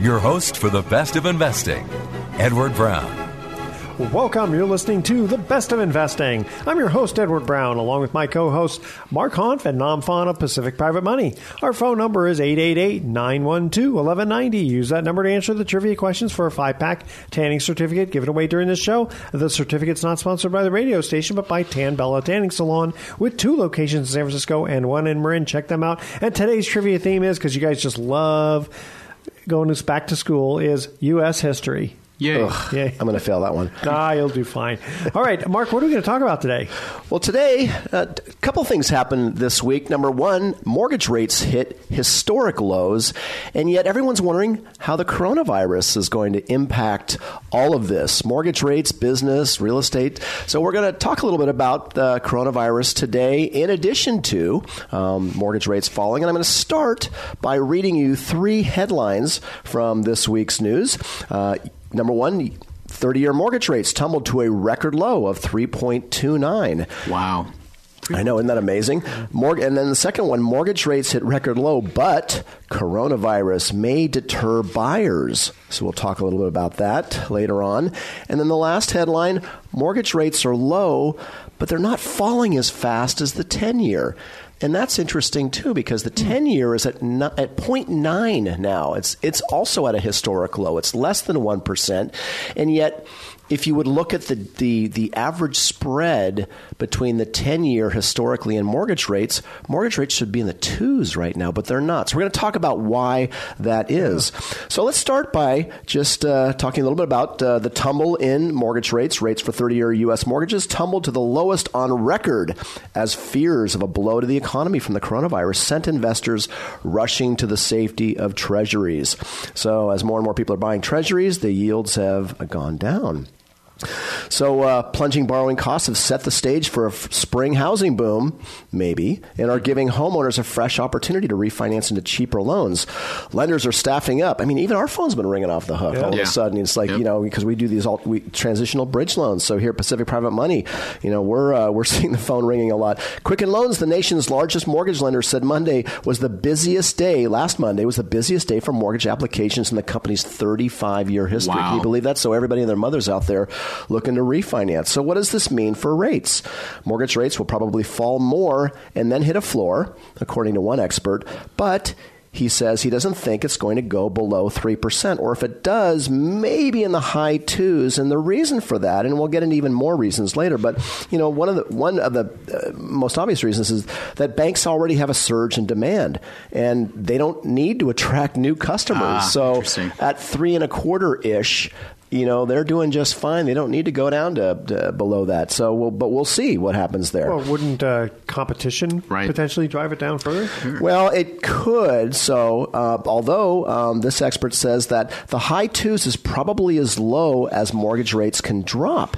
your host for the best of investing, Edward Brown. Welcome. You're listening to The Best of Investing. I'm your host, Edward Brown, along with my co host, Mark Hanf and Nam Phan of Pacific Private Money. Our phone number is 888 912 1190. Use that number to answer the trivia questions for a five pack tanning certificate given away during this show. The certificate's not sponsored by the radio station, but by Tan Bella Tanning Salon with two locations in San Francisco and one in Marin. Check them out. And today's trivia theme is because you guys just love going back to school is U.S. history. Yay. Ugh, Yay. I'm going to fail that one. Ah, you'll do fine. All right, Mark, what are we going to talk about today? Well, today, uh, a couple things happened this week. Number one, mortgage rates hit historic lows, and yet everyone's wondering how the coronavirus is going to impact all of this mortgage rates, business, real estate. So, we're going to talk a little bit about the coronavirus today, in addition to um, mortgage rates falling. And I'm going to start by reading you three headlines from this week's news. Uh, Number one, 30 year mortgage rates tumbled to a record low of 3.29. Wow. I know, isn't that amazing? Morg- and then the second one, mortgage rates hit record low, but coronavirus may deter buyers. So we'll talk a little bit about that later on. And then the last headline, mortgage rates are low, but they're not falling as fast as the 10 year. And that's interesting too because the hmm. 10 year is at no, at 0.9 now. It's it's also at a historic low. It's less than 1%. And yet if you would look at the, the, the average spread between the 10 year historically and mortgage rates, mortgage rates should be in the twos right now, but they're not. So we're going to talk about why that is. So let's start by just uh, talking a little bit about uh, the tumble in mortgage rates. Rates for 30 year U.S. mortgages tumbled to the lowest on record as fears of a blow to the economy from the coronavirus sent investors rushing to the safety of treasuries. So as more and more people are buying treasuries, the yields have gone down. So, uh, plunging borrowing costs have set the stage for a f- spring housing boom, maybe, and are giving homeowners a fresh opportunity to refinance into cheaper loans. Lenders are staffing up. I mean, even our phone's been ringing off the hook all of a sudden. It's like Yep. you know because we do these alt- we, transitional bridge loans. So here at Pacific Private Money, you know, we're uh, we're seeing the phone ringing a lot. Quicken Loans, the nation's largest mortgage lender, said Monday was the busiest day. Last Monday was the busiest day for mortgage applications in the company's 35 year history. Wow. Can you believe that? So everybody and their mothers out there looking to refinance. So what does this mean for rates? Mortgage rates will probably fall more and then hit a floor, according to one expert. But he says he doesn't think it's going to go below 3%, or if it does, maybe in the high twos. And the reason for that, and we'll get into even more reasons later, but you know, one of the one of the uh, most obvious reasons is that banks already have a surge in demand, and they don't need to attract new customers. Ah, so at three and a quarter ish, you know, they're doing just fine. They don't need to go down to, to below that. So, we'll, but we'll see what happens there. Well, wouldn't uh, competition Right. potentially drive it down further? Well, it could. So, uh, although um, this expert says that the high twos is probably as low as mortgage rates can drop.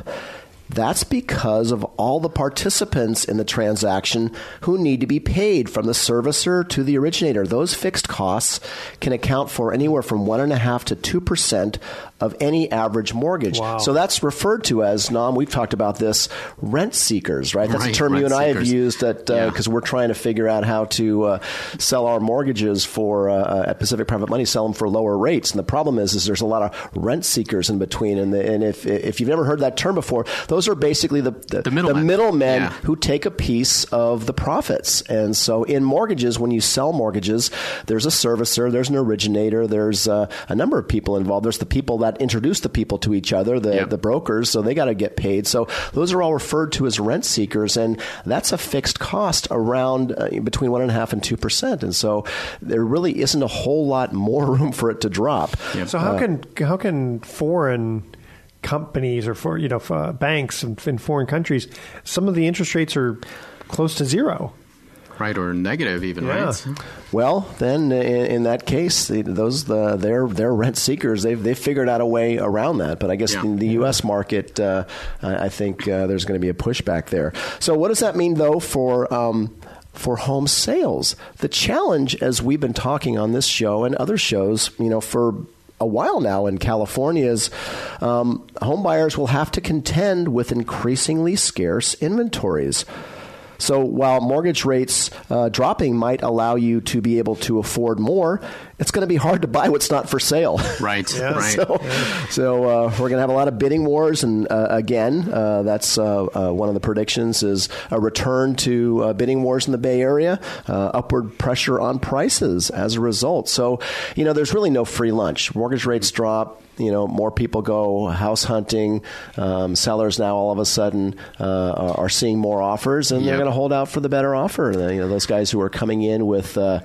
That's because of all the participants in the transaction who need to be paid from the servicer to the originator. Those fixed costs can account for anywhere from one and a half to two percent of any average mortgage. Wow. So that's referred to as, Nam, we've talked about this, rent seekers, right? That's a term you and I have used that Yeah. because we're trying to figure out how to uh, sell our mortgages for uh, at Pacific Private Money, sell them for lower rates. And the problem is, is there's a lot of rent seekers in between. And, the, and if if you've never heard that term before, those are basically the the, The middlemen. middlemen Yeah. who take a piece of the profits. And so in mortgages, when you sell mortgages, there's a servicer, there's an originator, there's uh, a number of people involved. There's the people that introduce the people to each other, the, Yeah. the brokers, so they got to get paid. So those are all referred to as rent seekers, and that's a fixed cost around uh, between one and a half and two percent. And so there really isn't a whole lot more room for it to drop. So how can how can foreign companies or for you know uh, banks in, in foreign countries, some of the interest rates are close to zero. right, or negative even, yeah. right? Well, then in, in that case, those the they're they're rent seekers. They've they figured out a way around that. But I guess yeah. in the U.S. market, uh, I think uh, there's going to be a pushback there. So what does that mean though for? Um, for home sales. The challenge, as we've been talking on this show and other shows, you know, for a while now in California is um, home buyers will have to contend with increasingly scarce inventories. So while mortgage rates uh, dropping might allow you to be able to afford more, it's going to be hard to buy what's not for sale. Right. yeah. right. So, yeah. so uh, we're going to have a lot of bidding wars, and uh, again, uh, that's uh, uh, one of the predictions is a return to bidding wars in the Bay Area, upward pressure on prices as a result. So, you know, there's really no free lunch. Mortgage rates drop you know more people go house hunting. Um, sellers now all of a sudden uh, are seeing more offers, and yep. they're going to hold out for the better offer. You know those guys who are coming in with uh,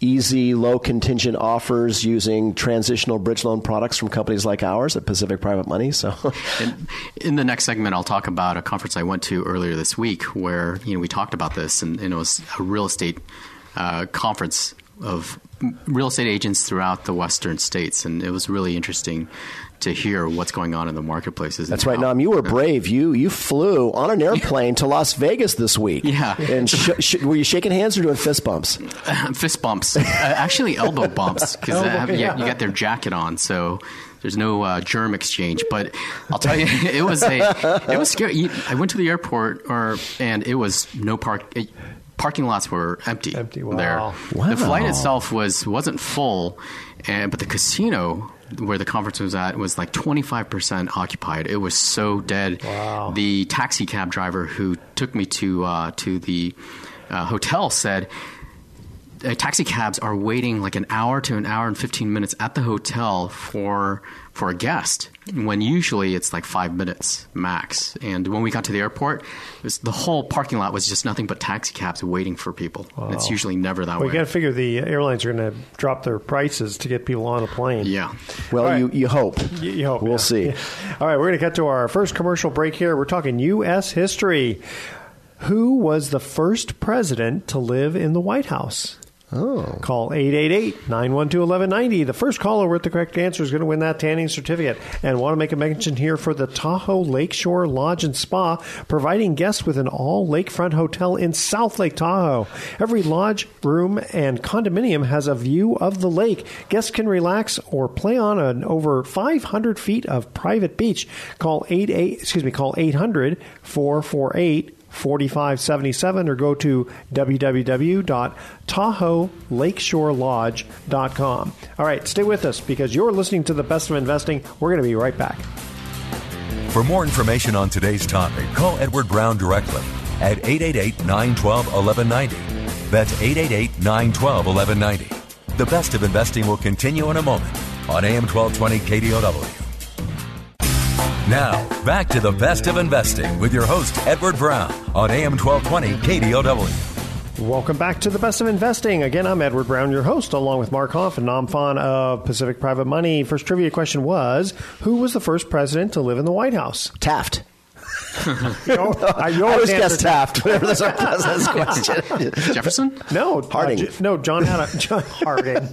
easy, low contingent offers using transitional bridge loan products from companies like ours at Pacific Private Money. So, in, in, the next segment, I'll talk about a conference I went to earlier this week where you know we talked about this, and, and it was a real estate uh, conference of real estate agents throughout the western states, and it was really interesting to hear what's going on in the marketplaces. That's right, Nam. You were brave. You you flew on an airplane to Las Vegas this week. Yeah. And sh- sh- were you shaking hands or doing fist bumps? fist bumps. Uh, actually, elbow bumps because uh, you, you got their jacket on, so there's no uh, germ exchange. But I'll tell you, it was a it was scary. I went to the airport, or and it was no park. It, parking lots were empty. Empty. Wow. There. Wow. The flight itself was wasn't full, and but the casino where the conference was at was like 25% occupied. It was so dead. Wow. The taxi cab driver who took me to uh, to the uh, hotel said uh, taxi cabs are waiting like an hour to an hour and 15 minutes at the hotel for for a guest when usually it's like five minutes max and when we got to the airport was, the whole parking lot was just nothing but taxi cabs waiting for people wow. it's usually never that well, way you got to figure the airlines are going to drop their prices to get people on a plane yeah well right. you, you hope you, you hope we'll yeah. see yeah. all right we're going to cut to our first commercial break here we're talking u.s history who was the first president to live in the White House? Oh. Call 888-912-1190. The first caller with the correct answer is going to win that tanning certificate. And want to make a mention here for the Tahoe Lakeshore Lodge and Spa, providing guests with an all lakefront hotel in South Lake Tahoe. Every lodge, room, and condominium has a view of the lake. Guests can relax or play on an over 500 feet of private beach. Call 88, excuse me, call 800 448 4577 or go to www.tahoe-lakeshorelodge.com. All right, stay with us because you're listening to the best of investing. We're going to be right back. For more information on today's topic, call Edward Brown directly at 888 912 1190. That's 888 912 1190. The best of investing will continue in a moment on AM 1220 KDOW. Now, back to the best of investing with your host, Edward Brown, on AM 1220 KDOW. Welcome back to the best of investing. Again, I'm Edward Brown, your host, along with Mark Hanf and Nam Phan of Pacific Private Money. First trivia question was Who was the first president to live in the White House? Taft. You I, you I always guess Taft whenever there's a question. Jefferson? No, Harding. Uh, no, John Adams. John Harding.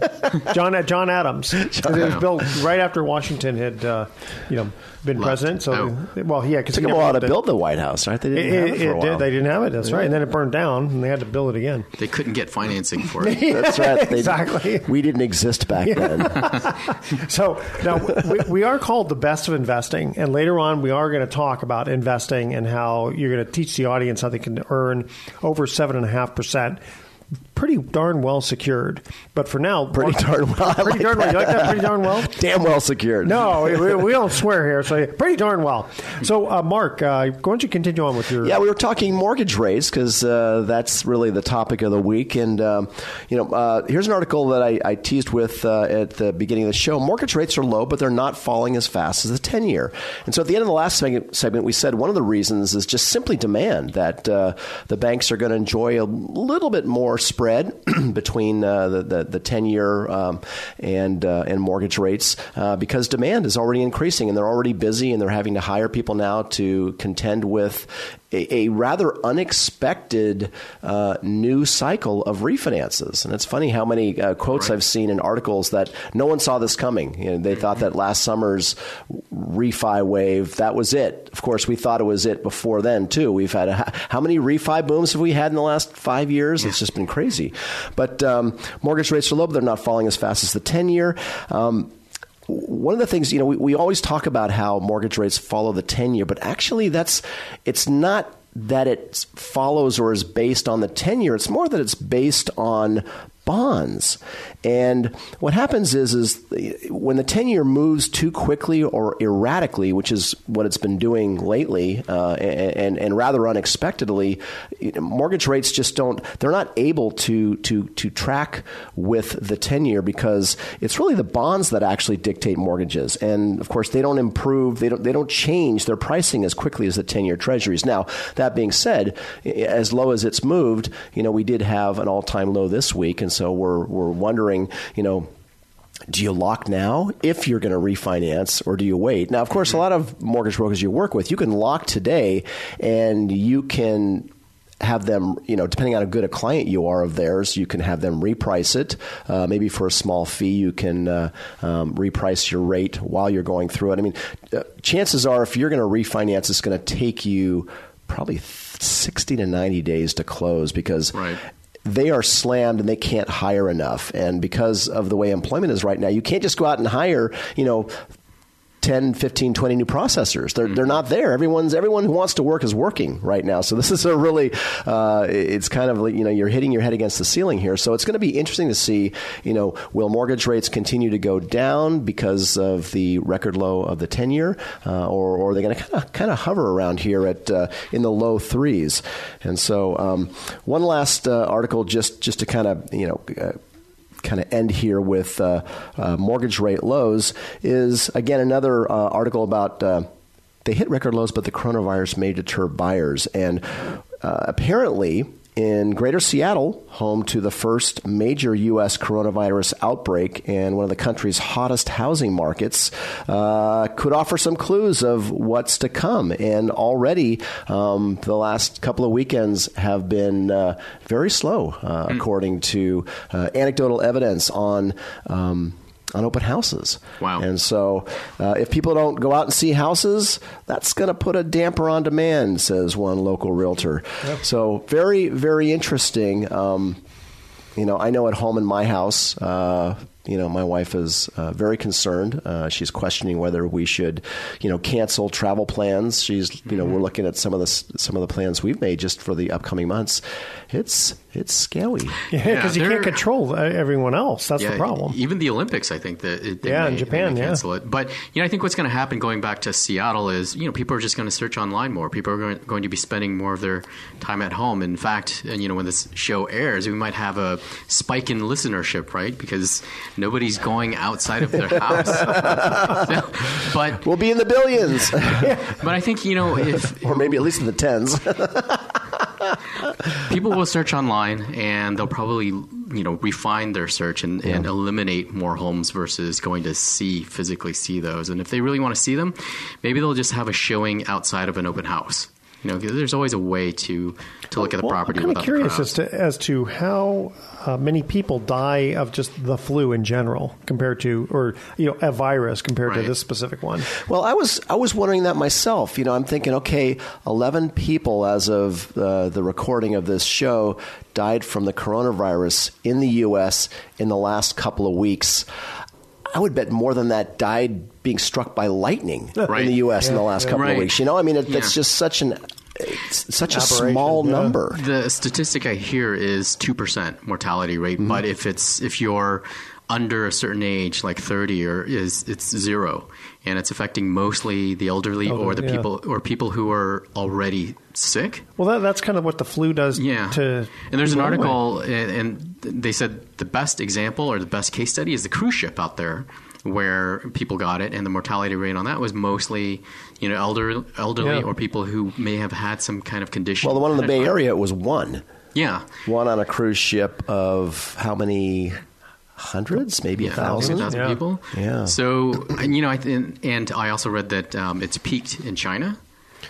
John John Adams. John it was built right after Washington had, uh, you know, been Left. president. So, oh. well, yeah, because it took them a while to build the White House, right? They didn't it, have it, it did. They didn't have it. That's yeah. right. And then it burned down, and they had to build it again. They couldn't get financing for it. that's right. They, exactly. We didn't exist back then. so now we, we, are called the best of investing, and later on we are going to talk about investing and how you're going to teach the audience how they can earn over 7.5% pretty darn well secured. But for now, pretty darn well. Pretty like darn well. You like that? Pretty darn well. Damn well secured. No, we, we, don't swear here. So pretty darn well. So uh, Mark, uh, why don't you continue on with your? Yeah, we were talking mortgage rates because uh, that's really the topic of the week. And um, you know, uh, here's an article that I, I teased with uh, at the beginning of the show. Mortgage rates are low, but they're not falling as fast as the ten year. And so at the end of the last segment, we said one of the reasons is just simply demand that uh, the banks are going to enjoy a little bit more spread spread between uh, the, the, the 10 year um, and, uh, and mortgage rates uh, because demand is already increasing and they're already busy and they're having to hire people now to contend with a, a rather unexpected uh, new cycle of refinances. And it's funny how many uh, quotes right. I've seen in articles that no one saw this coming. You know, they thought that last summer's refi wave that was it. Of course, we thought it was it before then too. We've had a, how many refi booms have we had in the last five years? Yeah. It's just been crazy. But um, mortgage rates are low, but they're not falling as fast as the ten year. Um, one of the things you know we, we always talk about how mortgage rates follow the 10 year but actually that's it's not that it follows or is based on the 10 year it's more that it's based on bonds. And what happens is, is when the 10 year moves too quickly or erratically, which is what it's been doing lately, uh, and, and, rather unexpectedly, mortgage rates just don't, they're not able to, to, to track with the 10 year because it's really the bonds that actually dictate mortgages. And of course, they don't improve, they don't, they don't change their pricing as quickly as the 10 year treasuries. Now, that being said, as low as it's moved, you know, we did have an all time low this week. And so we're, we're wondering, you know, do you lock now if you're going to refinance or do you wait? Now, of course, a lot of mortgage brokers you work with, you can lock today and you can have them, you know, depending on how good a client you are of theirs, you can have them reprice it. Uh, maybe for a small fee, you can uh, um, reprice your rate while you're going through it. I mean, uh, chances are, if you're going to refinance, it's going to take you probably 60 to 90 days to close because right they are slammed and they can't hire enough. And because of the way employment is right now, you can't just go out and hire, you know, 10, 15, 20 new processors. They're, they're not there. Everyone's, everyone who wants to work is working right now. So this is a really, uh, it's kind of like, you know, you're hitting your head against the ceiling here. So it's going to be interesting to see, you know, will mortgage rates continue to go down because of the record low of the 10 year, uh, or, or are they going to kind of, kind of hover around here at, uh, in the low threes? And so, um, one last uh, article just, just to kind of, you know, uh, kind of end here with uh, uh, mortgage rate lows is again another uh, article about uh, they hit record lows, but the coronavirus may deter buyers. And uh, apparently, in Greater Seattle, home to the first major U.S. coronavirus outbreak and one of the country's hottest housing markets, uh, could offer some clues of what's to come. And already, um, the last couple of weekends have been uh, very slow, uh, mm. according to uh, anecdotal evidence on. Um, on open houses. Wow. And so, uh, if people don't go out and see houses, that's going to put a damper on demand, says one local realtor. Yep. So, very, very interesting. Um, you know, I know at home in my house, uh, you know, my wife is uh, very concerned. Uh, she's questioning whether we should, you know, cancel travel plans. She's, you know, mm-hmm. we're looking at some of the some of the plans we've made just for the upcoming months. It's it's scary. Yeah, because yeah, you can't control uh, everyone else. That's yeah, the problem. Even the Olympics, I think that it, yeah, may, in Japan, yeah. cancel it. But you know, I think what's going to happen going back to Seattle is you know people are just going to search online more. People are going, going to be spending more of their time at home. In fact, and you know, when this show airs, we might have a spike in listenership, right? Because nobody's going outside of their house. but we'll be in the billions. but I think you know if or maybe at least in the tens. People will search online and they'll probably you know refine their search and, yeah. and, eliminate more homes versus going to see physically see those and if they really want to see them maybe they'll just have a showing outside of an open house you know, there's always a way to to look at the well, property. I'm kind of curious as to as to how uh, many people die of just the flu in general compared to, or you know, a virus compared right. to this specific one. Well, I was I was wondering that myself. You know, I'm thinking, okay, 11 people as of uh, the recording of this show died from the coronavirus in the U.S. in the last couple of weeks. I would bet more than that died being struck by lightning right. in the U.S. Yeah, in the last couple right. of weeks. You know, I mean, it, yeah. it's just such an it's such a small number. The statistic I hear is two percent mortality rate, mm-hmm. but if it's if you're under a certain age, like thirty, or is it's zero, and it's affecting mostly the elderly oh, or the people or people who are already sick. Well, that, that's kind of what the flu does. Yeah. To and there's an article, and, and they said the best example or the best case study is the cruise ship out there where people got it, and the mortality rate on that was mostly, you know, elder, elderly yeah. or people who may have had some kind of condition. Well, the one in the Bay Area it was one. Yeah, one on a cruise ship of how many? Hundreds, maybe yeah, a thousand, thousand yeah. people. Yeah. So, and, you know, I th- and I also read that um, it's peaked in China.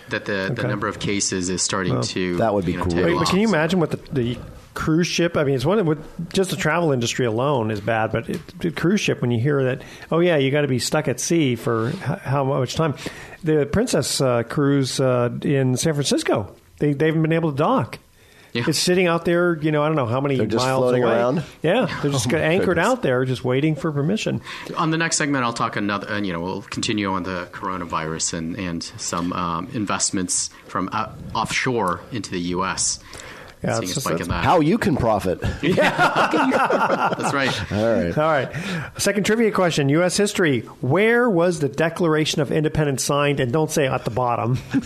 that the, the number of cases is starting to that would be you know, cool. Wait, but can you imagine what the, the cruise ship? I mean, it's one of- with just the travel industry alone is bad, but it, the cruise ship when you hear that, oh yeah, you got to be stuck at sea for h- how much time? The Princess uh, cruise uh, in San Francisco, they they haven't been able to dock. Yeah. It's sitting out there, you know, I don't know how many They're just miles floating away. around? Yeah, they're just Oh, anchored goodness. out there, just waiting for permission. On the next segment, I'll talk another, and you know, we'll continue on the coronavirus and and some um, investments from uh, offshore into the U.S. Yeah, Seeing a it's just- in that. How you can profit. yeah, That's right. All right. All right. Second trivia question: U.S. history. Where was the Declaration of Independence signed? And don't say at the bottom of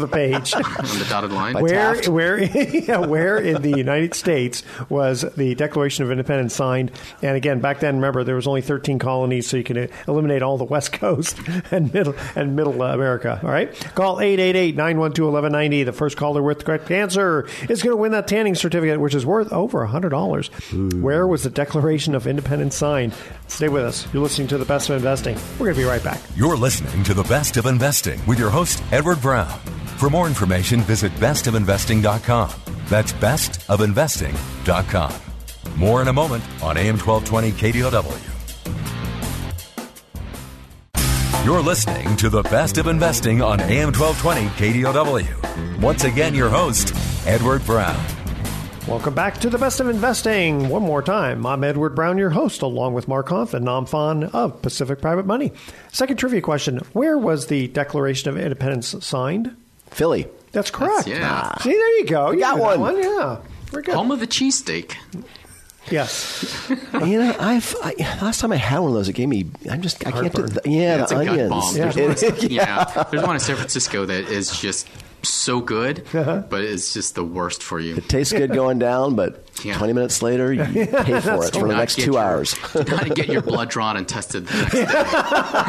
the page. on the dotted line. Where, where, yeah, where in the United States was the Declaration of Independence signed? And again, back then, remember there was only 13 colonies, so you can uh, eliminate all the West Coast and middle and Middle America. All right, call 888-912-1190. The first caller with the correct answer is going to win that tanning certificate, which is worth over hundred dollars. Hmm. Where was the Declaration of Independence signed? Stay with us. You're listening to the Best of Investing. We're going to be right back. You're listening to The Best of Investing with your host, Edward Brown. For more information, visit bestofinvesting.com. That's bestofinvesting.com. More in a moment on AM 1220 KDOW. You're listening to The Best of Investing on AM 1220 KDOW. Once again, your host, Edward Brown. Welcome back to the best of investing. One more time, I'm Edward Brown, your host, along with Mark Hanf and Nam Phan of Pacific Private Money. Second trivia question: Where was the Declaration of Independence signed? Philly. That's correct. yeah. Ah. See, there you go. You got knew that one. Yeah, very good. Home of the cheesesteak. Yes. you know, I've I, last time I had one of those, it gave me. I'm just I can't do. Heartburn. The, yeah, it's the a gut onions. bomb. Yeah. There's, one, yeah. there's one in San Francisco that is just so good, Uh-huh. but it's just the worst for you. It tastes good going down, but Yeah. 20 minutes later, you pay for it for the next two your- hours. You gotta get your blood drawn and tested the next day.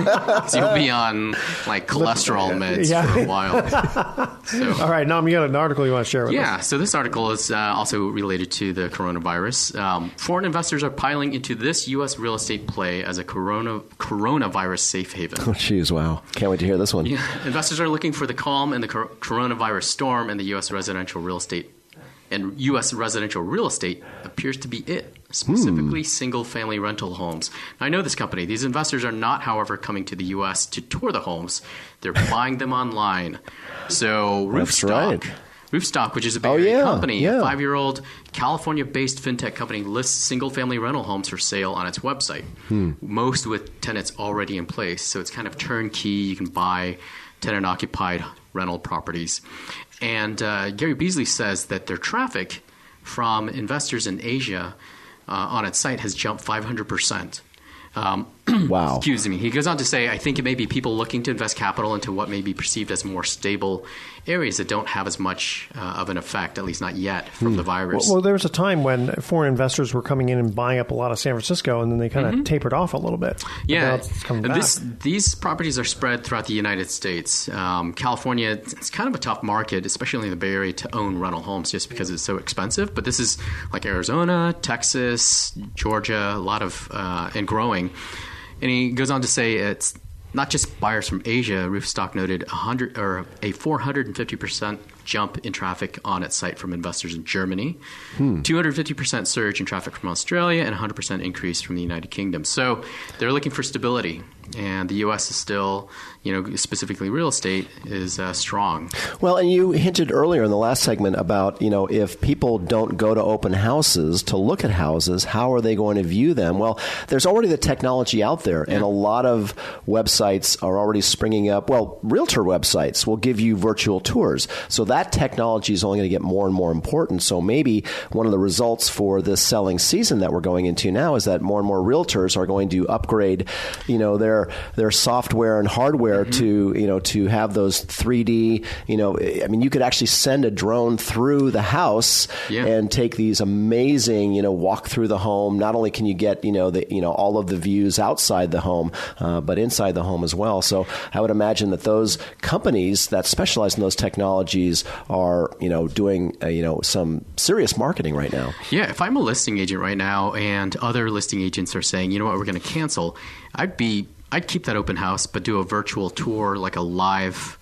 'Cause you'll be on like cholesterol meds Yeah. for a while. So. All right, Nam, you got an article you want to share with us? Yeah, so this article is uh, also related to the coronavirus. Um, foreign investors are piling into this U.S. real estate play as a corona coronavirus safe haven. Oh, Jeez, wow. Can't wait to hear this one. Yeah, investors are looking for the calm in the cor- coronavirus storm, in the U.S. residential real estate and U.S. residential real estate appears to be it. Specifically, single-family rental homes. Now, I know this company. These investors are not, however, coming to the U.S. to tour the homes. They're buying them online. So, Roofstock. right. Roofstock, which is a Oh, yeah, company, yeah. a five-year-old California-based fintech company, lists single-family rental homes for sale on its website. Hmm. Most with tenants already in place, so it's kind of turnkey. You can buy tenant-occupied rental properties. And uh, Gary Beasley says that their traffic from investors in Asia uh, on its site has jumped 500 percent. Um, Wow. Excuse me. He goes on to say, I think it may be people looking to invest capital into what may be perceived as more stable areas that don't have as much uh, of an effect, at least not yet, from the virus. Well, there was a time when foreign investors were coming in and buying up a lot of San Francisco, and then they kind of tapered off a little bit. But now Mm-hmm. yeah, and this, these properties are spread throughout the United States. Um, California, it's kind of a tough market, especially in the Bay Area, to own rental homes just because it's so expensive. But this is like Arizona, Texas, Georgia, a lot of uh, and growing. And he goes on to say it's not just buyers from Asia. Roofstock noted a hundred or a 450 percent jump in traffic on its site from investors in Germany, hmm. 250 percent surge in traffic from Australia, and 100 percent increase from the United Kingdom. So they're looking for stability, and the U.S. is still, you know, specifically real estate is uh, strong. Well, and you hinted earlier in the last segment about, you know, if people don't go to open houses to look at houses, how are they going to view them? Well, there's already the technology out there, and a lot of websites are already springing up. Well, realtor websites will give you virtual tours. So that technology is only going to get more and more important. So maybe one of the results for this selling season that we're going into now is that more and more realtors are going to upgrade, you know, their their software and hardware to, you know, to have those 3D, you know, I mean, you could actually send a drone through the house Yeah. and take these amazing, you know, walk through the home. Not only can you get, you know, the, you know, all of the views outside the home, uh, but inside the home as well. So I would imagine that those companies that specialize in those technologies are, you know, doing, uh, you know, some serious marketing right now. Yeah, if I'm a listing agent right now and other listing agents are saying, you know what, we're going to cancel, I'd be I'd keep that open house, but do a virtual tour, like a live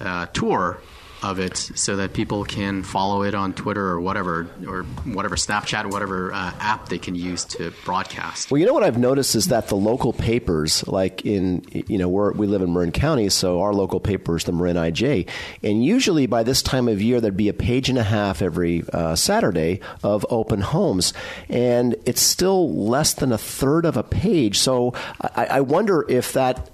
uh, tour of it so that people can follow it on Twitter or whatever, or whatever Snapchat, whatever uh, app they can use to broadcast. Well, you know what I've noticed is that the local papers, like in, you know, we live in Marin County, so our local paper is the Marin IJ. And usually by this time of year, there'd be a page and a half every uh, Saturday of open homes. And it's still less than a third of a page. So I, I wonder if that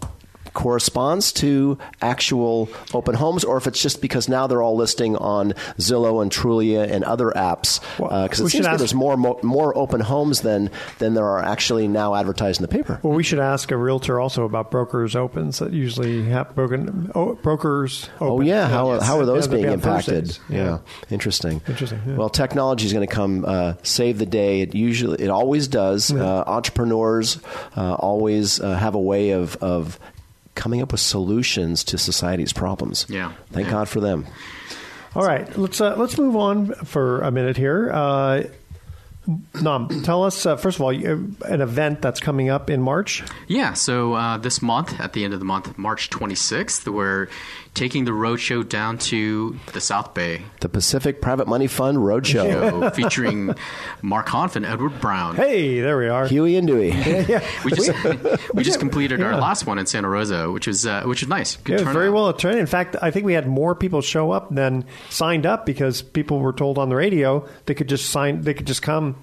corresponds to actual open homes, or if it's just because now they're all listing on Zillow and Trulia and other apps. Because Well, uh, it seems ask- there's more mo- more open homes than than there are actually now advertised in the paper. Well, we should ask a realtor also about brokers opens that usually have broken oh, brokers. Oh yeah, how, Yes. how are those Yeah, being impacted? Thursdays. Yeah. interesting. Interesting, yeah. Well, technology is going to come uh, save the day. It usually, it always does. Uh, entrepreneurs uh, always uh, have a way of of coming up with solutions to society's problems. Yeah. thank Yeah. God for them. All right, let's uh, let's move on for a minute here. Uh, Nam, tell us uh, first of all an event that's coming up in March. Yeah, so uh, this month, at the end of the month, March 26th, we're taking the roadshow down to the South Bay. The Pacific Private Money Fund Roadshow. Featuring Mark Hanf and Edward Brown. Hey, there we are. Huey and Dewey. We just we just completed our last one in Santa Rosa, which was uh, which was nice. Good Yeah, it was turnout. very well attended. In fact, I think we had more people show up than signed up because people were told on the radio they could just sign, they could just come.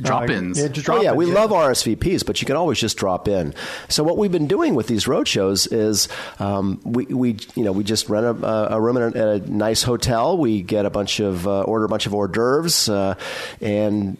Drop-ins. Uh, yeah, Oh, yeah, we love RSVPs, but you can always just drop in. So what we've been doing with these road shows is um, we, we you know we just rent a, a room at a, at a nice hotel. We get a bunch of uh, order a bunch of hors d'oeuvres uh, and.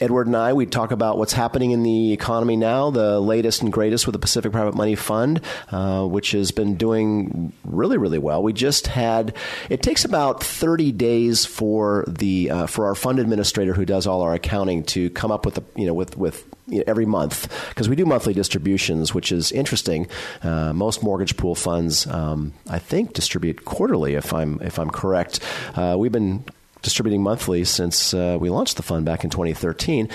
Edward and I, we talk about what's happening in the economy now, the latest and greatest with the Pacific Private Money Fund, uh, which has been doing really, really well. We just had. It takes about 30 days for the uh, for our fund administrator who does all our accounting to come up with a you know with with every month because we do monthly distributions, which is interesting. Uh, most mortgage pool funds, um, I think, distribute quarterly. If I'm if I'm correct, uh, we've been distributing monthly since uh, we launched the fund back in 2013.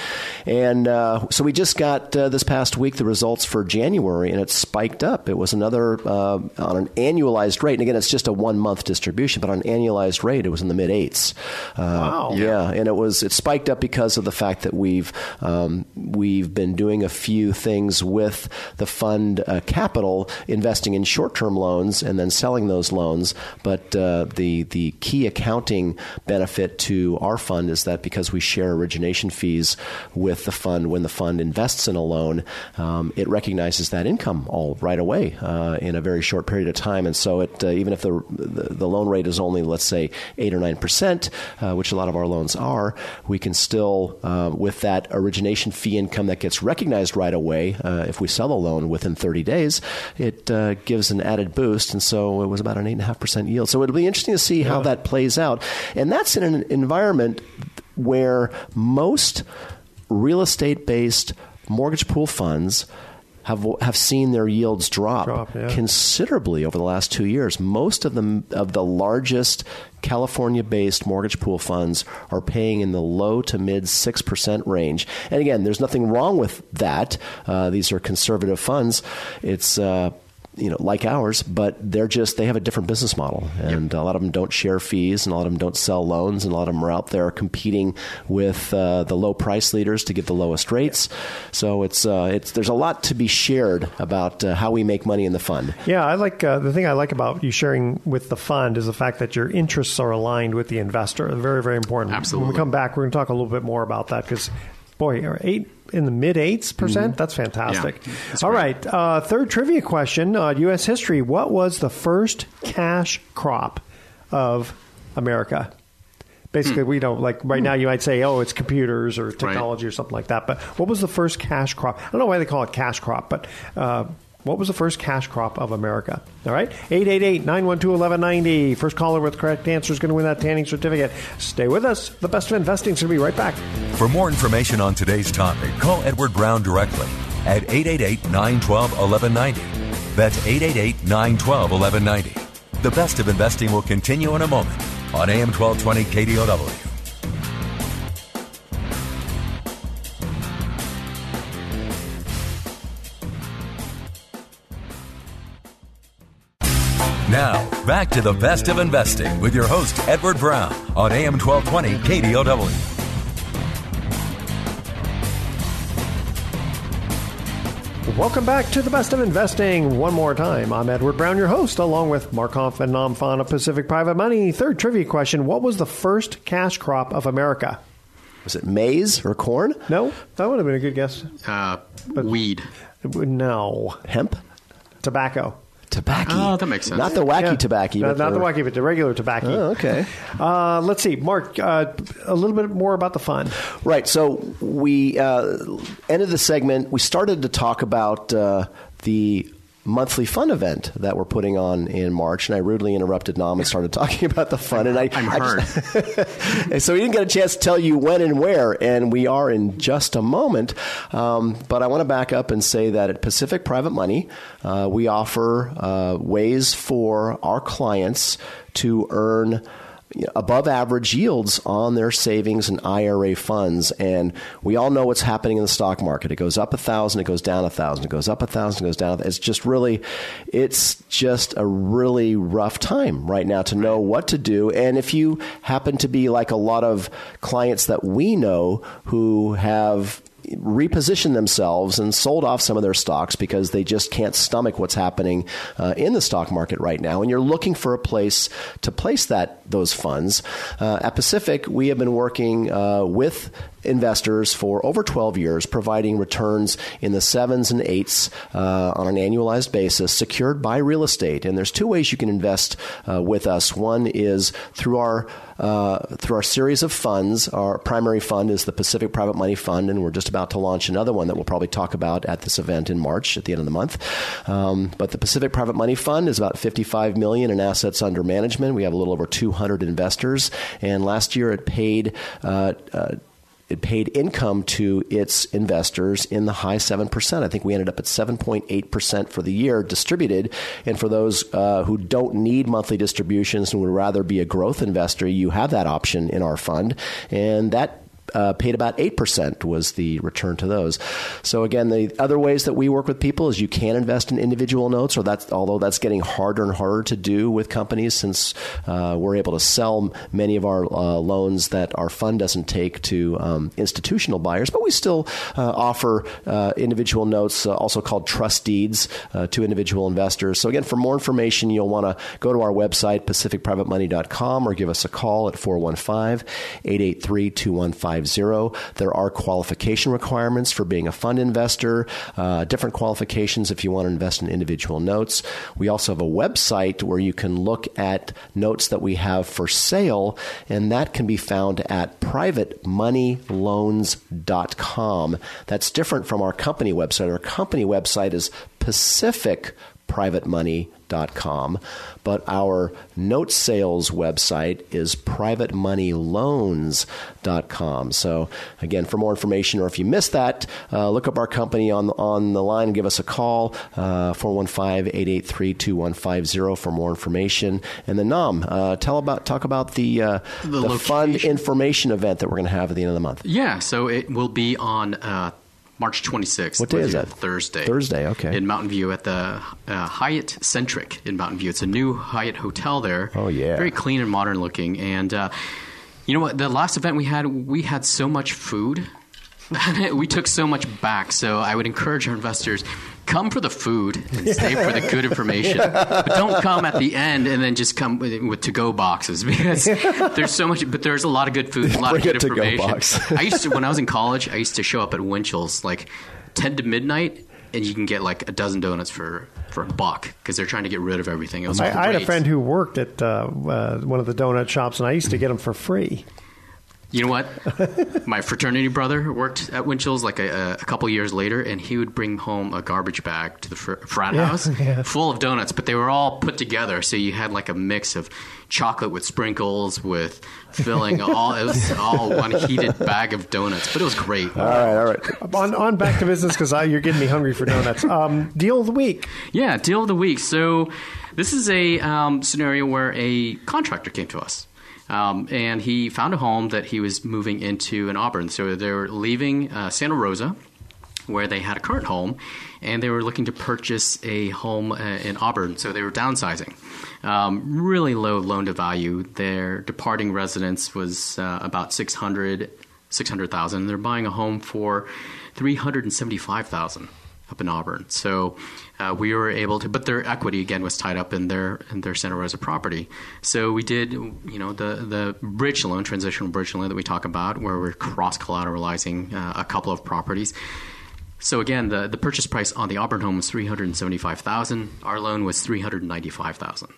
And uh, so we just got uh, this past week the results for January, and it spiked up. It was another uh, on an annualized rate. And again, it's just a one month distribution, but on an annualized rate, it was in the mid eights. Uh, Wow. Yeah, and it was it spiked up because of the fact that we've um, we've been doing a few things with the fund uh, capital, investing in short term loans and then selling those loans. But uh, the the key accounting benefit to our fund is that because we share origination fees with the fund when the fund invests in a loan, um, it recognizes that income all right away uh, in a very short period of time. And so, it uh, even if the, the the loan rate is only let's say eight or nine percent, uh, which a lot of our loans are, we can still uh, with that origination fee income that gets recognized right away. Uh, if we sell a loan within 30 days, it uh, gives an added boost, and so it was about an eight and a half percent yield. So it'll be interesting to see how that plays out, and that's in an environment where most real estate based mortgage pool funds have have seen their yields drop, Drop, yeah. considerably over the last two years. Most of the of the largest California-based mortgage pool funds are paying in the low to mid six percent range. And again, there's nothing wrong with that. Uh, these are conservative funds. It's uh, you know, like ours, but they're just they have a different business model, and a lot of them don't share fees, and a lot of them don't sell loans, and a lot of them are out there competing with uh, the low price leaders to get the lowest rates. So it's uh, it's there's a lot to be shared about uh, how we make money in the fund. Yeah, I like uh, the thing I like about you sharing with the fund is the fact that your interests are aligned with the investor. Very, very important. Absolutely. When we come back, we're going to talk a little bit more about that because, boy, eight in the mid eights percent. That's fantastic. Yeah, that's All great. right, uh, third trivia question: uh, U.S. history. What was the first cash crop of America? Basically, we don't like right now. You might say, "Oh, it's computers or technology or something like that." But what was the first cash crop? I don't know why they call it cash crop, but uh, what was the first cash crop of America? All right, 888-912-1190. First caller with correct answer is going to win that tanning certificate. Stay with us. The best of investing is going to be right back. For more information on today's topic, call Edward Brown directly at 888-912-1190. That's 888-912-1190. The best of investing will continue in a moment on AM 1220 KDOW. Back to the best of investing with your host, Edward Brown, on AM 1220 KDOW. Welcome back to the best of investing. One more time, I'm Edward Brown, your host, along with Mark Hanf and Nam Phan of Pacific Private Money. Third trivia question: What was the first cash crop of America? Was it maize or corn? No, that would have been a good guess. Uh, weed. No, Hemp? tobacco. Tobacco. Oh, that makes sense. Not the wacky Yeah. tobacco. Not, but not the wacky, but the regular tobacco. Oh, okay. Uh, let's see, Mark. Uh, a little bit more about the fund. Right. So we uh, ended the segment. We started to talk about uh, the monthly fun event that we're putting on in March, and I rudely interrupted Nam and started talking about the fun. And I, I'm I just- so we didn't get a chance to tell you when and where, and we are in just a moment. Um, but I want to back up and say that at Pacific Private Money, uh, we offer uh, ways for our clients to earn you know, above average yields on their savings and IRA funds. And we all know what's happening in the stock market. It goes up a thousand, it goes down a thousand, it goes up a thousand, it goes down. It's just really, it's just a really rough time right now to know what to do. And if you happen to be like a lot of clients that we know who have repositioned themselves and sold off some of their stocks because they just can't stomach what's happening uh, in the stock market right now. And you're looking for a place to place that those funds. Uh, at Pacific, we have been working uh, with investors for over 12 years, providing returns in the sevens and eights uh, on an annualized basis, secured by real estate. And there's two ways you can invest uh, with us. One is through our uh, through our series of funds. Our primary fund is the Pacific Private Money Fund, and we're just about to launch another one that we'll probably talk about at this event in March at the end of the month. Um, but the Pacific Private Money Fund is about 55 million in assets under management. We have a little over 200 investors, and last year it paid. Uh, uh, it paid income to its investors in the high 7%. I think we ended up at 7.8% for the year distributed. And for those uh, who don't need monthly distributions and would rather be a growth investor, you have that option in our fund. And that uh, paid about 8% was the return to those. So again, the other ways that we work with people is you can invest in individual notes, or that's although that's getting harder and harder to do with companies since uh, we're able to sell many of our uh, loans that our fund doesn't take to um, institutional buyers, but we still uh, offer uh, individual notes, uh, also called trust deeds, to individual investors. So again, for more information, you'll want to go to our website, pacificprivatemoney.com, or give us a call at 415 883 2150. There are qualification requirements for being a fund investor, uh, different qualifications if you want to invest in individual notes. We also have a website where you can look at notes that we have for sale, and that can be found at privatemoneyloans.com. That's different from our company website. Our company website is Pacific privatemoney.com, but our note sales website is privatemoneyloans.com. So again, for more information, or if you missed that, uh, look up our company on on the line and give us a call, uh, 415-883-2150 for more information. And then Nam, uh, tell about talk about the uh, The the fund information event that we're going to have at the end of the month. Yeah, so it will be on uh, March 26th. What day is that? Thursday. Thursday, okay. In Mountain View at the uh, Hyatt Centric in Mountain View. It's a new Hyatt hotel there. Oh, yeah. Very clean and modern looking. And uh, you know what? The last event we had, we had so much food. we took so much back. So I would encourage our investors come for the food and stay for the good information. But don't come at the end and then just come with, with to-go boxes because there's so much. But there's a lot of good food, a lot Bring of good information. I used to when I was in college. I used to show up at Winchell's like ten to midnight, and you can get like a dozen donuts for for a buck because they're trying to get rid of everything. It was I, I had a friend who worked at uh, uh, one of the donut shops, and I used to get them for free. You know what? My fraternity brother worked at Winchell's like a, a couple years later, and he would bring home a garbage bag to the fr- frat Yeah, house yeah. full of donuts, but they were all put together. So you had like a mix of chocolate with sprinkles, with filling. all it was all one heated bag of donuts, but it was great. All right, all right. On, on back to business because you're getting me hungry for donuts. Um, deal of the week. Yeah, deal of the week. So this is a um, scenario where a contractor came to us. Um, and he found a home that he was moving into in Auburn. So they were leaving uh, Santa Rosa where they had a current home and they were looking to purchase a home uh, in Auburn, so they were downsizing. Um, really low loan to value. Their departing residence was uh, about 600 600,000. They're buying a home for 375,000 up in Auburn. So uh, we were able to, but their equity again was tied up in their in their Santa Rosa property. So we did, you know, the the bridge loan, transitional bridge loan that we talk about, where we're cross collateralizing uh, a couple of properties. So again, the the purchase price on the Auburn home was three hundred and seventy five thousand. Our loan was three hundred ninety five thousand.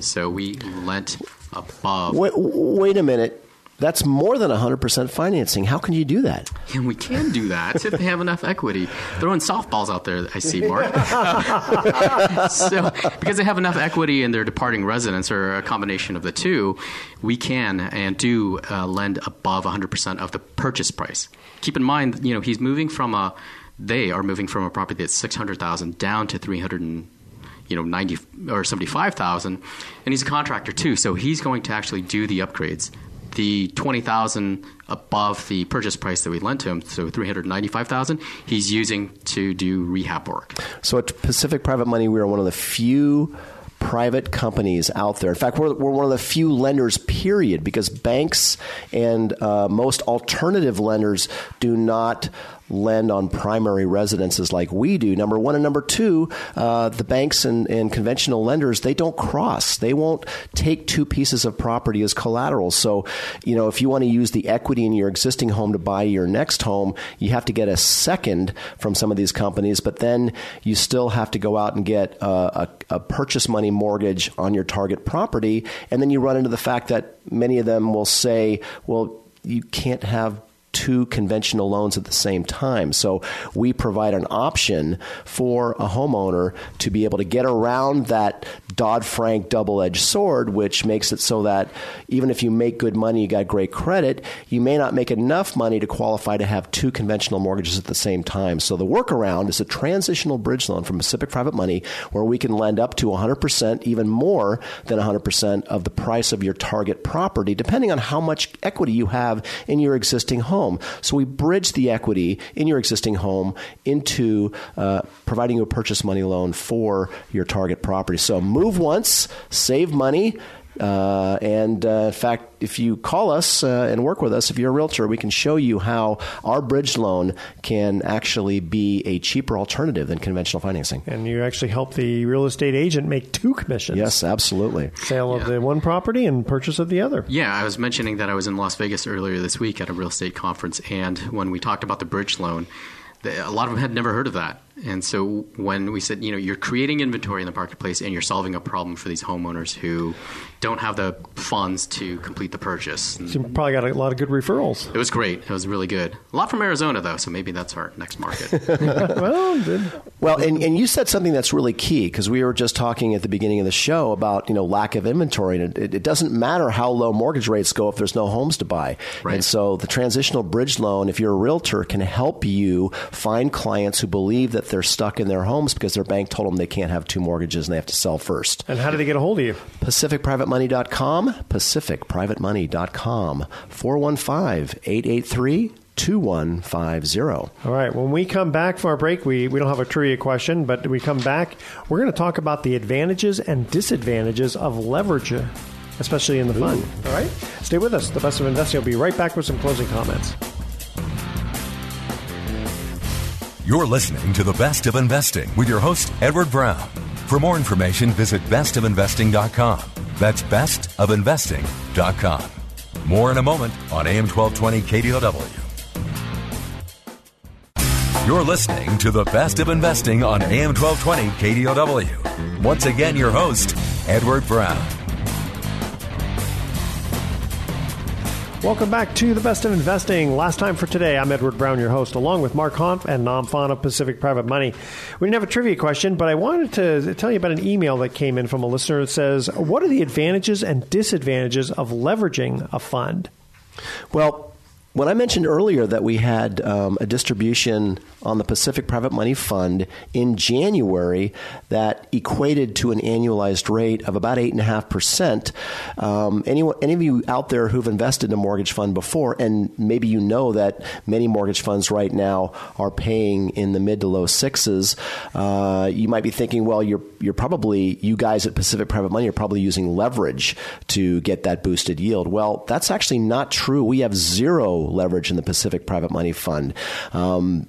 So we lent above. Wait, wait a minute. That's more than 100% financing. How can you do that? And we can do that if they have enough equity. Throwing softballs out there, I see, Mark. so, because they have enough equity in their departing residence or a combination of the two, we can and do uh, lend above 100% of the purchase price. Keep in mind, you know, he's moving from a, they are moving from a property that's 600,000 down to 300 and you know 90 or 75,000 and he's a contractor too so he's going to actually do the upgrades the 20,000 above the purchase price that we lent to him, so 395,000, he's using to do rehab work. So at Pacific Private Money, we are one of the few private companies out there. In fact, we're, we're one of the few lenders, period, because banks and uh, most alternative lenders do not lend on primary residences like we do. Number one and number two, uh, the banks and, and, conventional lenders they don't cross. They won't take two pieces of property as collateral. So, you know, if you want to use the equity in your existing home to buy your next home, you have to get a second from some of these companies. But then you still have to go out and get a, a, a purchase money mortgage on your target property, and then you run into the fact that many of them will say, well you can't have two conventional loans at the same time. So we provide an option for a homeowner to be able to get around that Dodd Frank double edged sword, which makes it so that even if you make good money, you got great credit, you may not make enough money to qualify to have two conventional mortgages at the same time. So the workaround is a transitional bridge loan from Pacific Private Money where we can lend up to 100%, even more than 100% of the price of your target property, depending on how much equity you have in your existing home home. So we bridge the equity in your existing home into uh, providing you a purchase money loan for your target property. So move once, save money. Uh, and uh, in fact, if you call us uh, and work with us, if you're a realtor, we can show you how our bridge loan can actually be a cheaper alternative than conventional financing. And you actually help the real estate agent make two commissions. Yes, absolutely. Sale yeah. of the one property and purchase of the other. Yeah, I was mentioning that I was in Las Vegas earlier this week at a real estate conference, and when we talked about the bridge loan, a lot of them had never heard of that. And so when we said, you know, you're creating inventory in the marketplace and you're solving a problem for these homeowners who don't have the funds to complete the purchase. So you probably got a lot of good referrals. It was great. It was really good. A lot from Arizona, though, so maybe that's our next market. well, good. well, and, and you said something that's really key because we were just talking at the beginning of the show about you know lack of inventory, and it, it doesn't matter how low mortgage rates go if there's no homes to buy. Right. And so the transitional bridge loan, if you're a realtor, can help you find clients who believe that they're stuck in their homes because their bank told them they can't have two mortgages and they have to sell first. And how do they get a hold of you? PacificPrivateMoney.com, PacificPrivateMoney.com, 415 883 2150. All right. When we come back from our break, we, we don't have a trivia question, but we come back, we're going to talk about the advantages and disadvantages of leverage, especially in the fund. All right. Stay with us. The best of investing will be right back with some closing comments. You're listening to The Best of Investing with your host, Edward Brown. For more information, visit bestofinvesting.com. That's bestofinvesting.com. More in a moment on AM 1220 KDOW. You're listening to The Best of Investing on AM 1220 KDOW. Once again, your host, Edward Brown. Welcome back to the best of investing. Last time for today, I'm Edward Brown, your host, along with Mark Hanf and Nam Phan of Pacific Private Money. We didn't have a trivia question, but I wanted to tell you about an email that came in from a listener that says, "What are the advantages and disadvantages of leveraging a fund?" Well, when I mentioned earlier that we had um, a distribution on the Pacific Private Money Fund in January that equated to an annualized rate of about 8.5%. Um, any, any of you out there who've invested in a mortgage fund before, and maybe you know that many mortgage funds right now are paying in the mid to low sixes, uh, you might be thinking, well, you're, you're probably, you guys at Pacific Private Money are probably using leverage to get that boosted yield. Well, that's actually not true. We have zero leverage in the Pacific Private Money Fund. Um,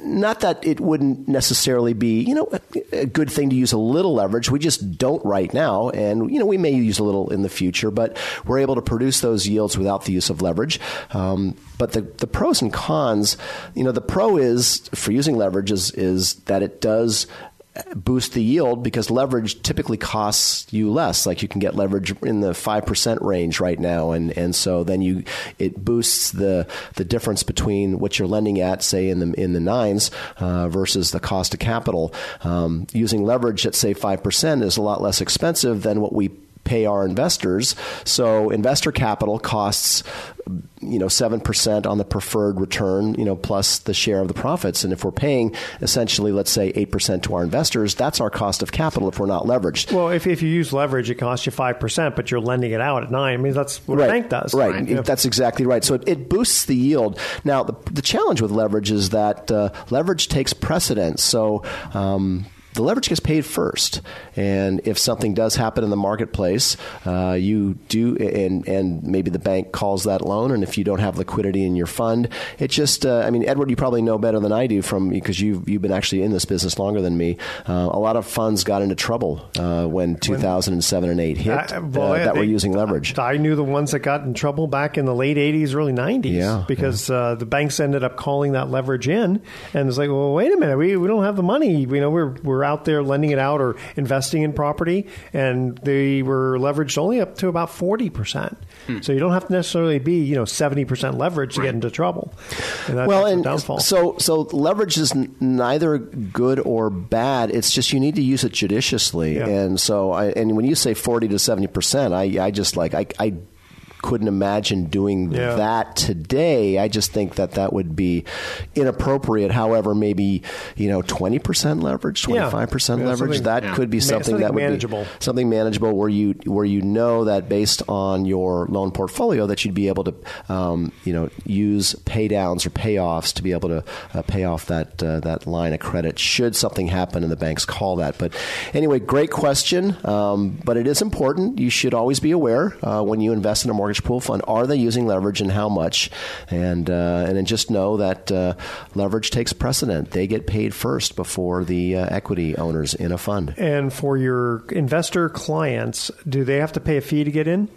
not that it wouldn't necessarily be, you know, a, good thing to use a little leverage. We just don't right now, and you know, we may use a little in the future, but we're able to produce those yields without the use of leverage. Um, but the, the pros and cons, you know, the pro is for using leverage is, is that it does boost the yield because leverage typically costs you less. Like you can get leverage in the five percent range right now, and, and so then you it boosts the the difference between what you're lending at, say in the in the nines, uh, versus the cost of capital. Um, using leverage at say five percent is a lot less expensive than what we pay our investors. So investor capital costs you know seven percent on the preferred return, you know, plus the share of the profits. And if we're paying essentially, let's say eight percent to our investors, that's our cost of capital if we're not leveraged. Well, if, if you use leverage, it costs you five percent, but you're lending it out at nine. I mean, that's what right. a bank does. Right, right. that's exactly right. So it, it, boosts the yield. Now, the, the challenge with leverage is that uh, leverage takes precedence. So um, the leverage gets paid first. And if something does happen in the marketplace, uh, you do, and, and maybe the bank calls that loan, and if you don't have liquidity in your fund, it just, uh, I mean, Edward, you probably know better than I do from because you've, you've been actually in this business longer than me. Uh, a lot of funds got into trouble uh, when 2007 and 8 hit uh, well, that they, were using leverage. I knew the ones that got in trouble back in the late 80s, early 90s, yeah, because yeah. Uh, the banks ended up calling that leverage in, and it's like, well, wait a minute, we, we don't have the money. You know, we're, we're out there lending it out or investing in property, and they were leveraged only up to about 40%. Hmm. So you don't have to necessarily be, you know, 70% leverage to right. get into trouble. And well, and downfall. so so leverage is n- neither good or bad. It's just you need to use it judiciously. Yeah. And so I, and when you say 40 to 70%, I I just like I I couldn't imagine doing yeah. that today. I just think that that would be inappropriate. However, maybe you know twenty percent leverage, twenty five percent leverage. That could be something, something that would manageable. be something manageable where you where you know that based on your loan portfolio that you'd be able to um, you know use pay downs or payoffs to be able to uh, pay off that uh, that line of credit should something happen and the banks call that. But anyway, great question. Um, but it is important. You should always be aware uh, when you invest in a mortgage pool fund. Are they using leverage and how much? And uh, and then just know that uh, leverage takes precedent. They get paid first before the uh, equity owners in a fund. And for your investor clients, do they have to pay a fee to get in?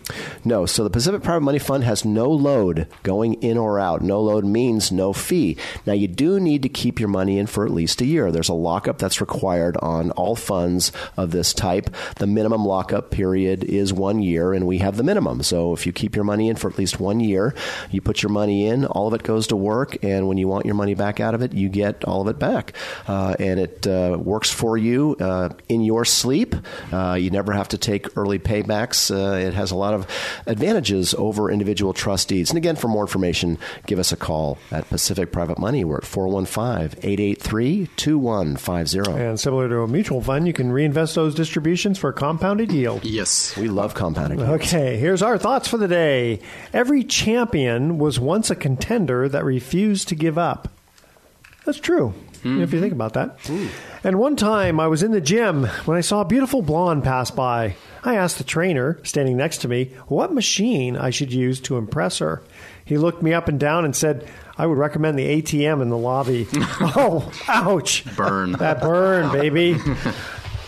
No. So the Pacific Private Money Fund has no load going in or out. No load means no fee. Now you do need to keep your money in for at least a year. There's a lockup that's required on all funds of this type. The minimum lockup period is one year, and we have the minimum. So if you keep keep your money in for at least one year. You put your money in, all of it goes to work, and when you want your money back out of it, you get all of it back. Uh, and it uh, works for you uh, in your sleep. Uh, you never have to take early paybacks. Uh, it has a lot of advantages over individual trust deeds. And again, for more information, give us a call at Pacific Private Money. We're at 415 883 2150. And similar to a mutual fund, you can reinvest those distributions for compounded yield. Yes. We love compounded Okay, here's our thoughts for the day today. Every champion was once a contender that refused to give up. That's true. Mm-hmm. If you think about that. Ooh. And one time I was in the gym when I saw a beautiful blonde pass by. I asked the trainer standing next to me what machine I should use to impress her. He looked me up and down and said, I would recommend the ATM in the lobby. oh, ouch. Burn. That burn, baby.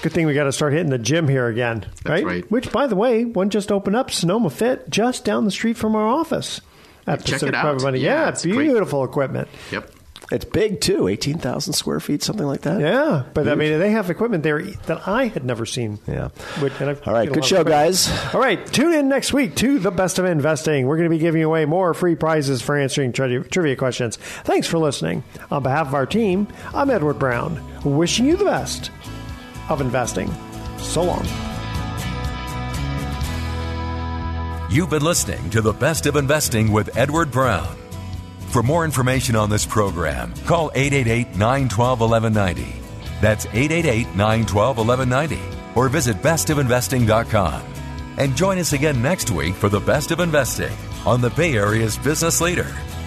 Good thing we got to start hitting the gym here again, right? right? Which, by the way, one just opened up, Sonoma Fit, just down the street from our office at Check Pacific it out. Money. Yeah, yeah it's beautiful great. equipment. Yep. It's big too, eighteen thousand square feet, something like that. Yeah, but Huge. I mean, they have equipment there that I had never seen. Yeah. Which, All right, good show, guys. All right, tune in next week to the best of investing. We're going to be giving away more free prizes for answering tri- trivia questions. Thanks for listening. On behalf of our team, I'm Edward Brown, wishing you the best of investing. So long. You've been listening to The Best of Investing with Edward Brown. For more information on this program, call 888 912 1190. That's 888 912 1190 or visit bestofinvesting.com. And join us again next week for the best of investing on the Bay Area's business leader,